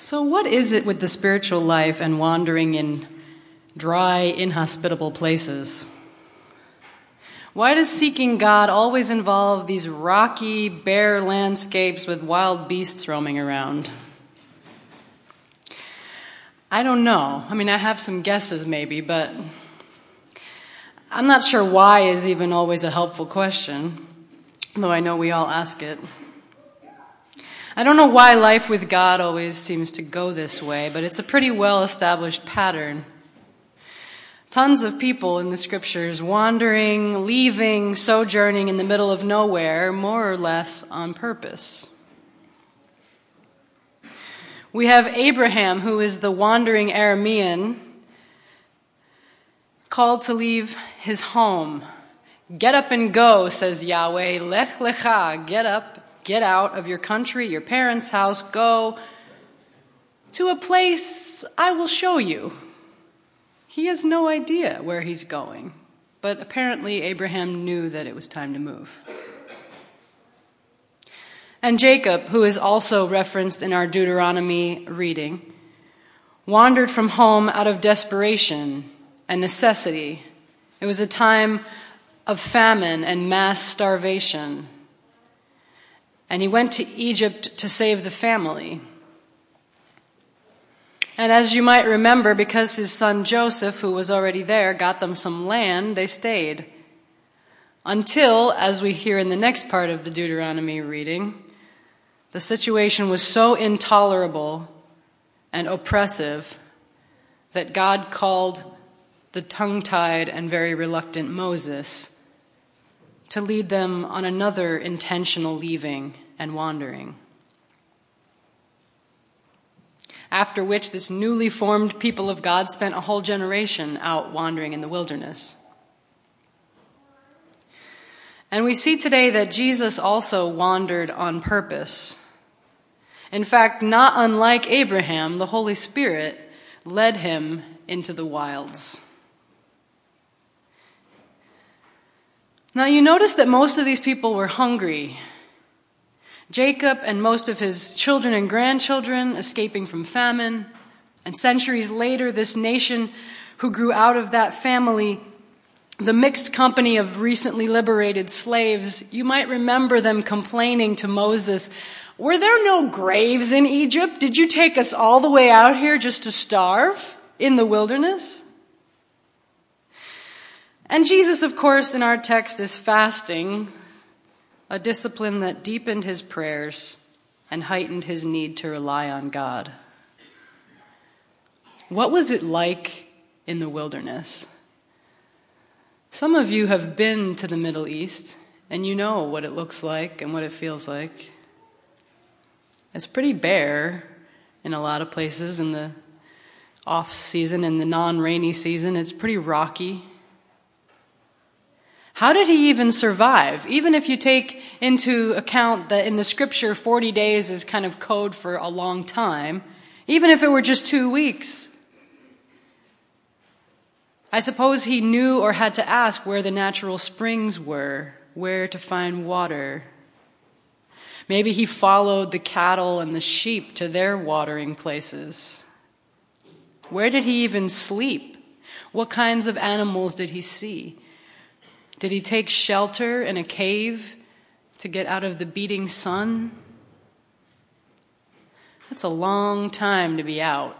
So, what is it with the spiritual life and wandering in dry, inhospitable places? Why does seeking God always involve these rocky, bare landscapes with wild beasts roaming around? I don't know. I mean, I have some guesses maybe, but I'm not sure why is even always a helpful question, though I know we all ask it. I don't know why life with God always seems to go this way, but it's a pretty well established pattern. Tons of people in the scriptures wandering, leaving, sojourning in the middle of nowhere, more or less on purpose. We have Abraham, who is the wandering Aramean, called to leave his home. Get up and go, says Yahweh. Lech lecha, get up Get out of your country, your parents' house, go to a place I will show you. He has no idea where he's going, but apparently Abraham knew that it was time to move. And Jacob, who is also referenced in our Deuteronomy reading, wandered from home out of desperation and necessity. It was a time of famine and mass starvation and he went to Egypt to save the family. And as you might remember, because his son Joseph, who was already there, got them some land, they stayed. Until, as we hear in the next part of the Deuteronomy reading, the situation was so intolerable and oppressive that God called the tongue tied and very reluctant Moses to lead them on another intentional leaving and wandering. After which, this newly formed people of God spent a whole generation out wandering in the wilderness. And we see today that Jesus also wandered on purpose. In fact, not unlike Abraham, the Holy Spirit led him into the wilds. Now, you notice that most of these people were hungry. Jacob and most of his children and grandchildren escaping from famine. And centuries later, this nation who grew out of that family, the mixed company of recently liberated slaves, you might remember them complaining to Moses, Were there no graves in Egypt? Did you take us all the way out here just to starve in the wilderness? And Jesus, of course, in our text is fasting, a discipline that deepened his prayers and heightened his need to rely on God. What was it like in the wilderness? Some of you have been to the Middle East and you know what it looks like and what it feels like. It's pretty bare in a lot of places in the off season in the non rainy season. It's pretty rocky. How did he even survive? Even if you take into account that in the scripture 40 days is kind of code for a long time, even if it were just two weeks. I suppose he knew or had to ask where the natural springs were, where to find water. Maybe he followed the cattle and the sheep to their watering places. Where did he even sleep? What kinds of animals did he see? Did he take shelter in a cave to get out of the beating sun? That's a long time to be out.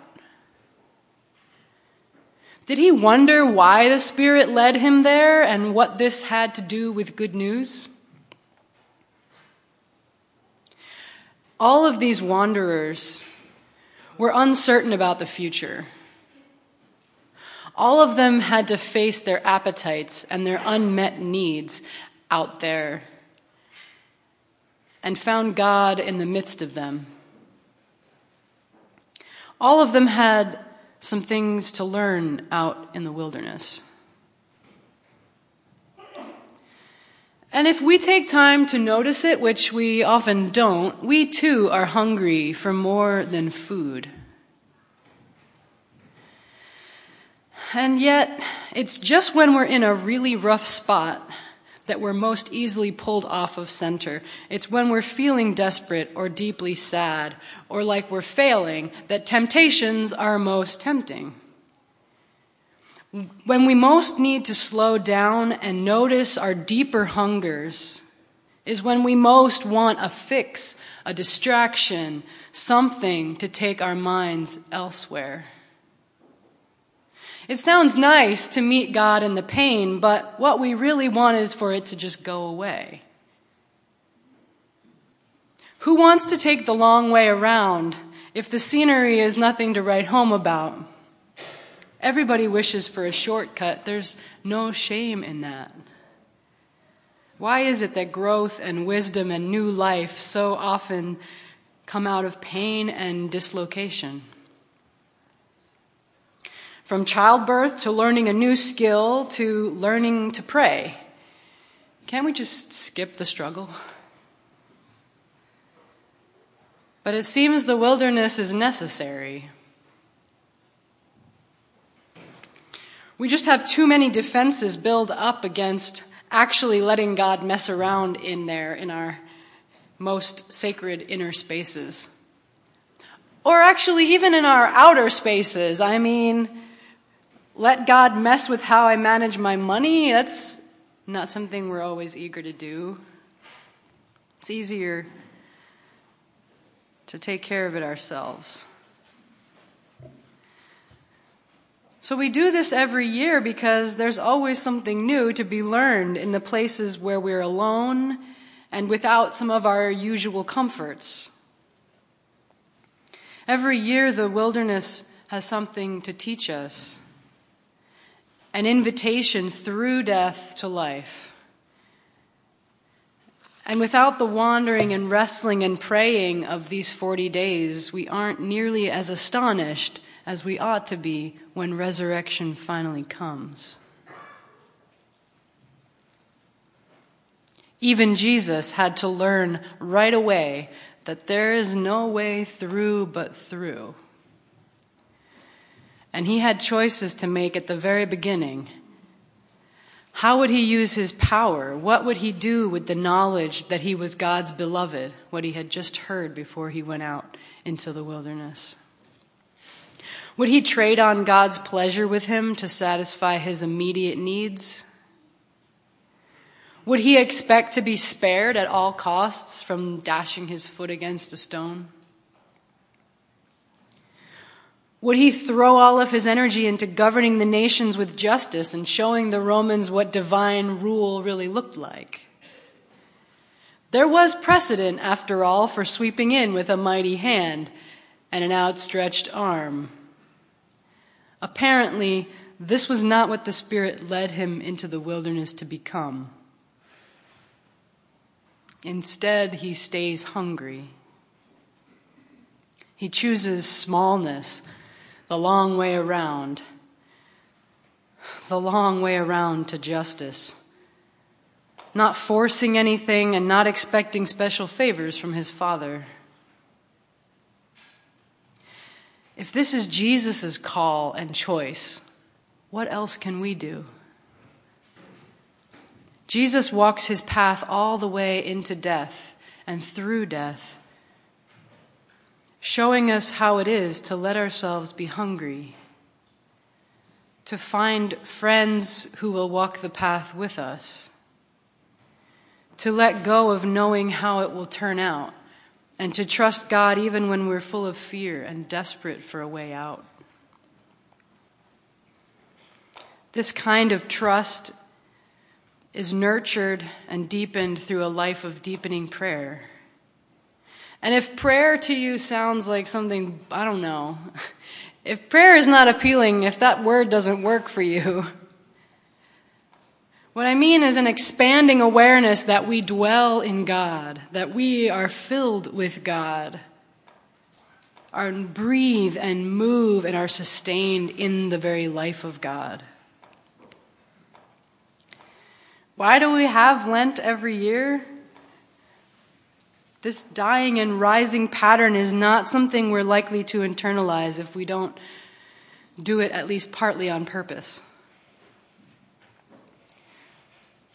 Did he wonder why the Spirit led him there and what this had to do with good news? All of these wanderers were uncertain about the future. All of them had to face their appetites and their unmet needs out there and found God in the midst of them. All of them had some things to learn out in the wilderness. And if we take time to notice it, which we often don't, we too are hungry for more than food. And yet, it's just when we're in a really rough spot that we're most easily pulled off of center. It's when we're feeling desperate or deeply sad or like we're failing that temptations are most tempting. When we most need to slow down and notice our deeper hungers is when we most want a fix, a distraction, something to take our minds elsewhere. It sounds nice to meet God in the pain, but what we really want is for it to just go away. Who wants to take the long way around if the scenery is nothing to write home about? Everybody wishes for a shortcut. There's no shame in that. Why is it that growth and wisdom and new life so often come out of pain and dislocation? From childbirth to learning a new skill to learning to pray. Can't we just skip the struggle? But it seems the wilderness is necessary. We just have too many defenses build up against actually letting God mess around in there in our most sacred inner spaces. Or actually, even in our outer spaces. I mean, let God mess with how I manage my money, that's not something we're always eager to do. It's easier to take care of it ourselves. So we do this every year because there's always something new to be learned in the places where we're alone and without some of our usual comforts. Every year, the wilderness has something to teach us an invitation through death to life. And without the wandering and wrestling and praying of these 40 days, we aren't nearly as astonished as we ought to be when resurrection finally comes. Even Jesus had to learn right away that there is no way through but through. And he had choices to make at the very beginning. How would he use his power? What would he do with the knowledge that he was God's beloved, what he had just heard before he went out into the wilderness? Would he trade on God's pleasure with him to satisfy his immediate needs? Would he expect to be spared at all costs from dashing his foot against a stone? Would he throw all of his energy into governing the nations with justice and showing the Romans what divine rule really looked like? There was precedent, after all, for sweeping in with a mighty hand and an outstretched arm. Apparently, this was not what the Spirit led him into the wilderness to become. Instead, he stays hungry. He chooses smallness the long way around, the long way around to justice. Not forcing anything and not expecting special favors from his Father. If this is Jesus' call and choice, what else can we do? Jesus walks his path all the way into death and through death showing us how it is to let ourselves be hungry, to find friends who will walk the path with us, to let go of knowing how it will turn out, and to trust God even when we're full of fear and desperate for a way out. This kind of trust is nurtured and deepened through a life of deepening prayer. And if prayer to you sounds like something, I don't know, if prayer is not appealing, if that word doesn't work for you, what I mean is an expanding awareness that we dwell in God, that we are filled with God, are breathe and move and are sustained in the very life of God. Why do we have Lent every year? This dying and rising pattern is not something we're likely to internalize if we don't do it at least partly on purpose.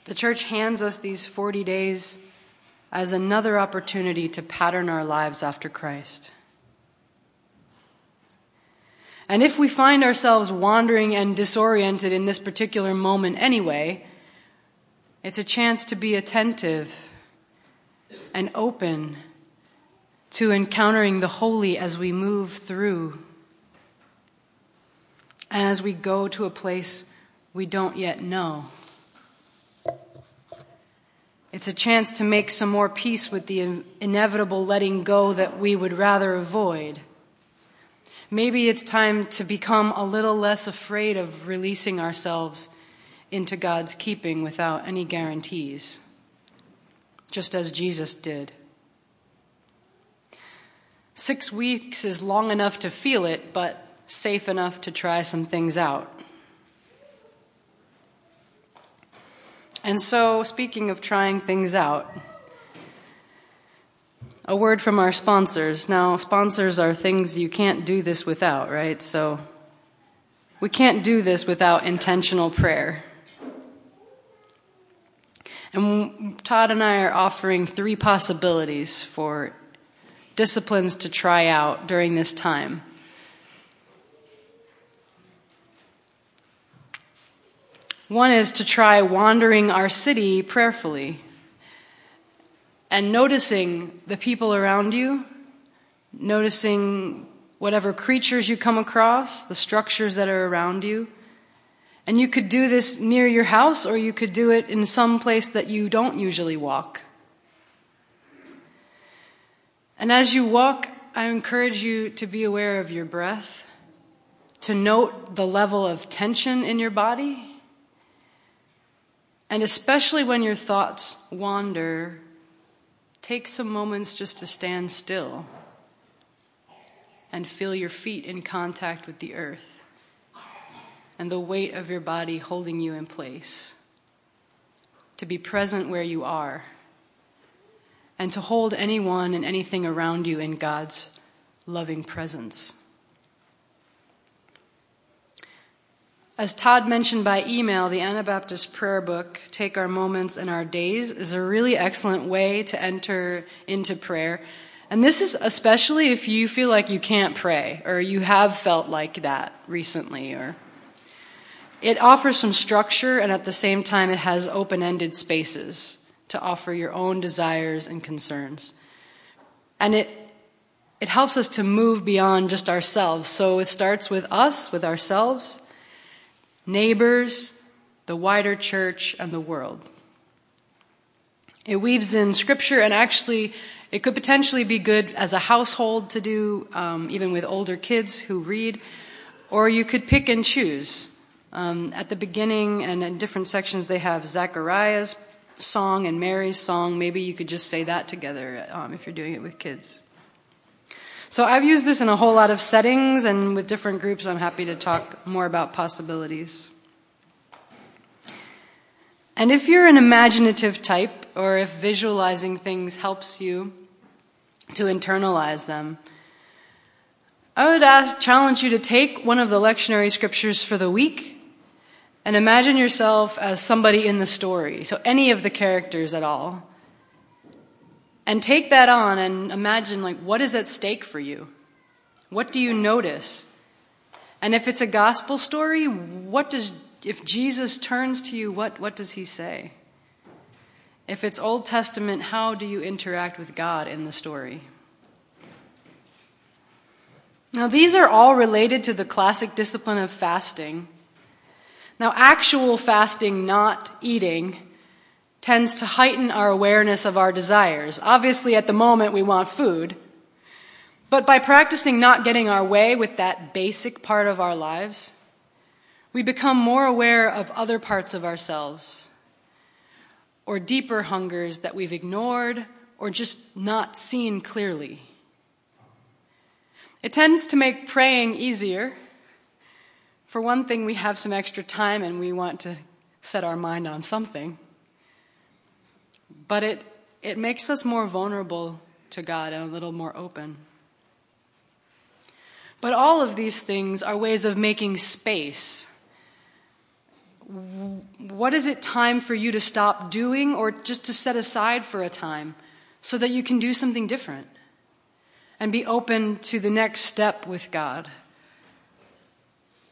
The church hands us these 40 days as another opportunity to pattern our lives after Christ. And if we find ourselves wandering and disoriented in this particular moment anyway, it's a chance to be attentive and open to encountering the holy as we move through as we go to a place we don't yet know. It's a chance to make some more peace with the inevitable letting go that we would rather avoid. Maybe it's time to become a little less afraid of releasing ourselves into God's keeping without any guarantees, just as Jesus did. Six weeks is long enough to feel it, but safe enough to try some things out. And so, speaking of trying things out, a word from our sponsors. Now, sponsors are things you can't do this without, right? So, we can't do this without intentional prayer. And Todd and I are offering three possibilities for disciplines to try out during this time. One is to try wandering our city prayerfully and noticing the people around you, noticing whatever creatures you come across, the structures that are around you. And you could do this near your house or you could do it in some place that you don't usually walk. And as you walk, I encourage you to be aware of your breath, to note the level of tension in your body and especially when your thoughts wander, take some moments just to stand still and feel your feet in contact with the earth and the weight of your body holding you in place. To be present where you are and to hold anyone and anything around you in God's loving presence. As Todd mentioned by email, the Anabaptist prayer book, Take Our Moments and Our Days, is a really excellent way to enter into prayer. And this is especially if you feel like you can't pray or you have felt like that recently or it offers some structure and at the same time it has open-ended spaces to offer your own desires and concerns. And it it helps us to move beyond just ourselves. So it starts with us, with ourselves, neighbors, the wider church, and the world. It weaves in scripture, and actually, it could potentially be good as a household to do, um, even with older kids who read, or you could pick and choose. Um, at the beginning and in different sections, they have Zachariah's song and Mary's song. Maybe you could just say that together um, if you're doing it with kids. So I've used this in a whole lot of settings and with different groups. I'm happy to talk more about possibilities. And if you're an imaginative type, or if visualizing things helps you to internalize them, I would ask, challenge you to take one of the lectionary scriptures for the week and imagine yourself as somebody in the story. So any of the characters at all. And take that on and imagine, like, what is at stake for you? What do you notice? And if it's a gospel story, what does, if Jesus turns to you, what, what does he say? If it's Old Testament, how do you interact with God in the story? Now, these are all related to the classic discipline of fasting. Now, actual fasting, not eating, tends to heighten our awareness of our desires. Obviously, at the moment, we want food. But by practicing not getting our way with that basic part of our lives, we become more aware of other parts of ourselves or deeper hungers that we've ignored or just not seen clearly. It tends to make praying easier. For one thing, we have some extra time and we want to set our mind on something but it, it makes us more vulnerable to God and a little more open. But all of these things are ways of making space. what is it time for you to stop doing or just to set aside for a time so that you can do something different and be open to the next step with God?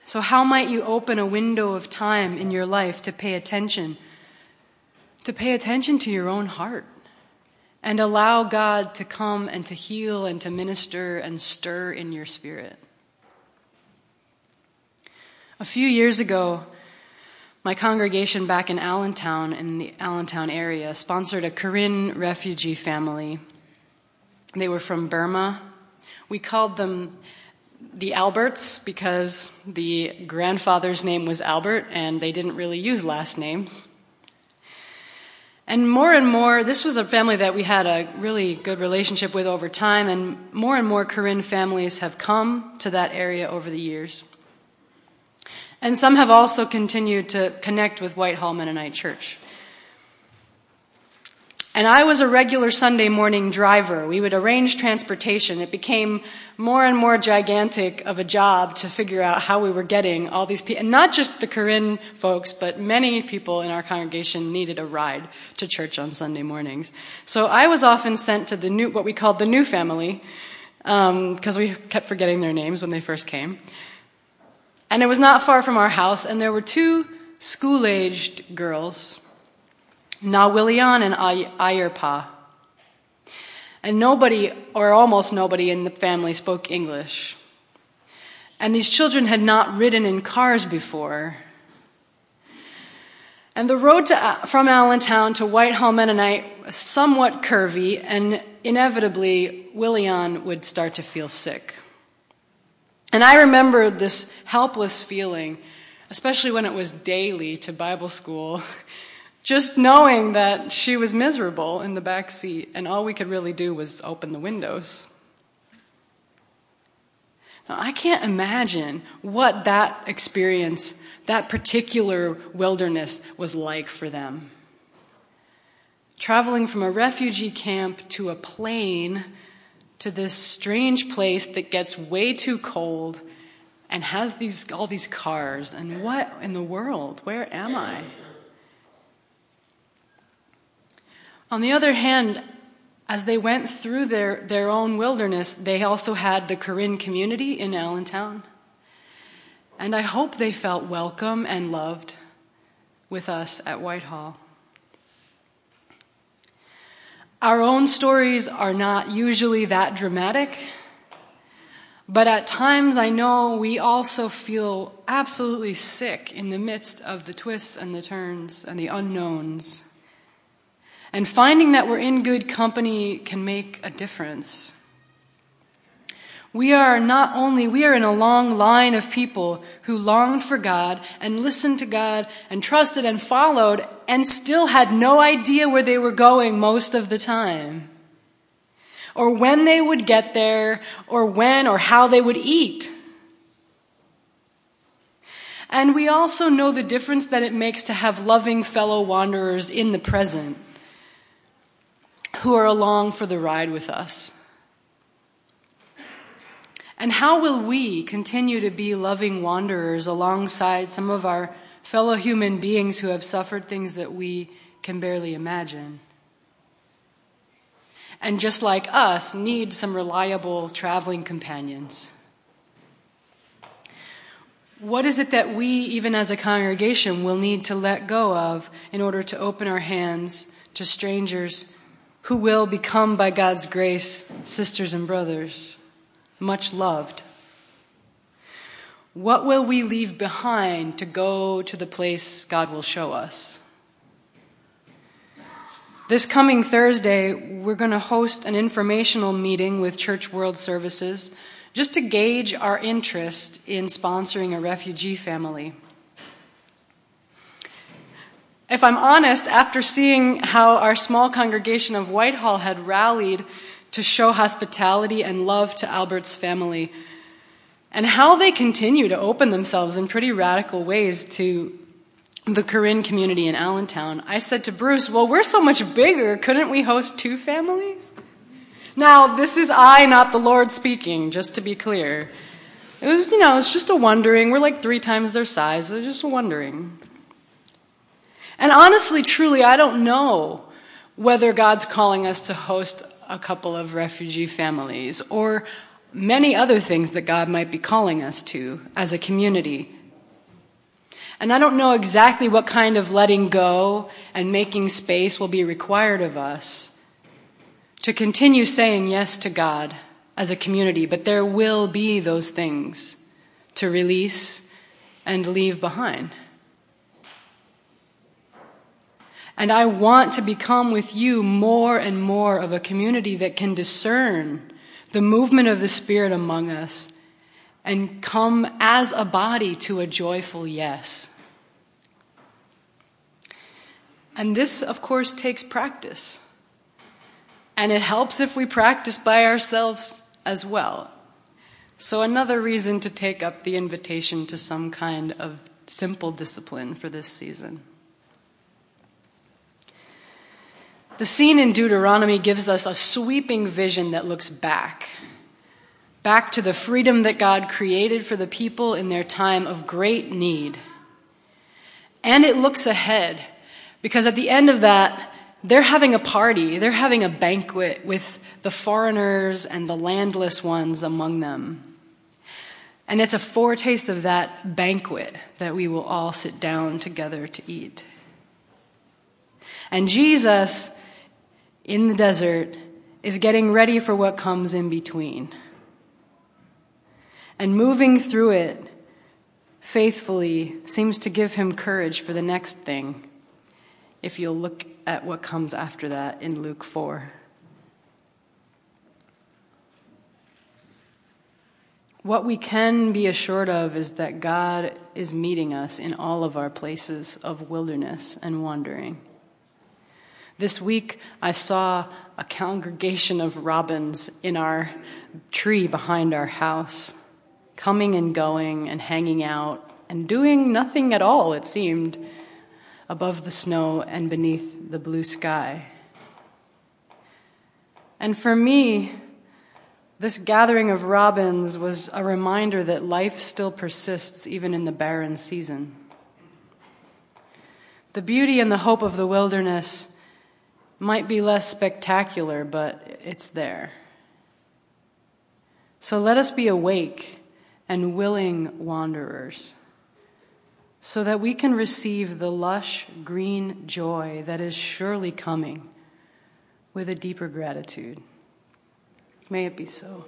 So, how might you open a window of time in your life to pay attention? To pay attention to your own heart and allow God to come and to heal and to minister and stir in your spirit. A few years ago, my congregation back in Allentown, in the Allentown area, sponsored a Karen refugee family. They were from Burma. We called them the Alberts because the grandfather's name was Albert and they didn't really use last names. And more and more, this was a family that we had a really good relationship with over time, and more and more Karen families have come to that area over the years. And some have also continued to connect with Whitehall Mennonite Church. And I was a regular Sunday morning driver. We would arrange transportation. It became more and more gigantic of a job to figure out how we were getting all these people, and not just the Karen folks, but many people in our congregation needed a ride to church on Sunday mornings. So I was often sent to the new, what we called the new family, because um, we kept forgetting their names when they first came. And it was not far from our house, and there were two school aged girls, Nawilian and Ayerpa. And nobody, or almost nobody in the family spoke English. And these children had not ridden in cars before. And the road to, uh, from Allentown to Whitehall Mennonite was somewhat curvy, and inevitably, Willian would start to feel sick. And I remember this helpless feeling, especially when it was daily to Bible school, just knowing that she was miserable in the back seat and all we could really do was open the windows. Now, I can't imagine what that experience, that particular wilderness was like for them. Traveling from a refugee camp to a plane to this strange place that gets way too cold and has these all these cars and what in the world where am i on the other hand as they went through their, their own wilderness they also had the Karen community in allentown and i hope they felt welcome and loved with us at whitehall our own stories are not usually that dramatic, but at times I know we also feel absolutely sick in the midst of the twists and the turns and the unknowns. And finding that we're in good company can make a difference. We are not only, we are in a long line of people who longed for God and listened to God and trusted and followed and still had no idea where they were going most of the time. Or when they would get there, or when or how they would eat. And we also know the difference that it makes to have loving fellow wanderers in the present who are along for the ride with us. And how will we continue to be loving wanderers alongside some of our fellow human beings who have suffered things that we can barely imagine? And just like us, need some reliable traveling companions. What is it that we, even as a congregation, will need to let go of in order to open our hands to strangers who will become, by God's grace, sisters and brothers? much loved. What will we leave behind to go to the place God will show us? This coming Thursday, we're going to host an informational meeting with Church World Services just to gauge our interest in sponsoring a refugee family. If I'm honest, after seeing how our small congregation of Whitehall had rallied to show hospitality and love to Albert's family, and how they continue to open themselves in pretty radical ways to the Karen community in Allentown. I said to Bruce, Well, we're so much bigger. Couldn't we host two families? Now, this is I, not the Lord speaking, just to be clear. It was, you know, it's just a wondering. We're like three times their size. It was just a wondering. And honestly, truly, I don't know whether God's calling us to host a couple of refugee families or many other things that God might be calling us to as a community. And I don't know exactly what kind of letting go and making space will be required of us to continue saying yes to God as a community, but there will be those things to release and leave behind. And I want to become with you more and more of a community that can discern the movement of the Spirit among us and come as a body to a joyful yes. And this, of course, takes practice. And it helps if we practice by ourselves as well. So, another reason to take up the invitation to some kind of simple discipline for this season. The scene in Deuteronomy gives us a sweeping vision that looks back. Back to the freedom that God created for the people in their time of great need. And it looks ahead, because at the end of that, they're having a party, they're having a banquet with the foreigners and the landless ones among them. And it's a foretaste of that banquet that we will all sit down together to eat. And Jesus, in the desert, is getting ready for what comes in between. And moving through it faithfully seems to give him courage for the next thing, if you'll look at what comes after that in Luke 4. What we can be assured of is that God is meeting us in all of our places of wilderness and wandering. This week, I saw a congregation of robins in our tree behind our house, coming and going and hanging out and doing nothing at all, it seemed, above the snow and beneath the blue sky. And for me, this gathering of robins was a reminder that life still persists even in the barren season. The beauty and the hope of the wilderness might be less spectacular, but it's there. So let us be awake and willing wanderers so that we can receive the lush green joy that is surely coming with a deeper gratitude. May it be so.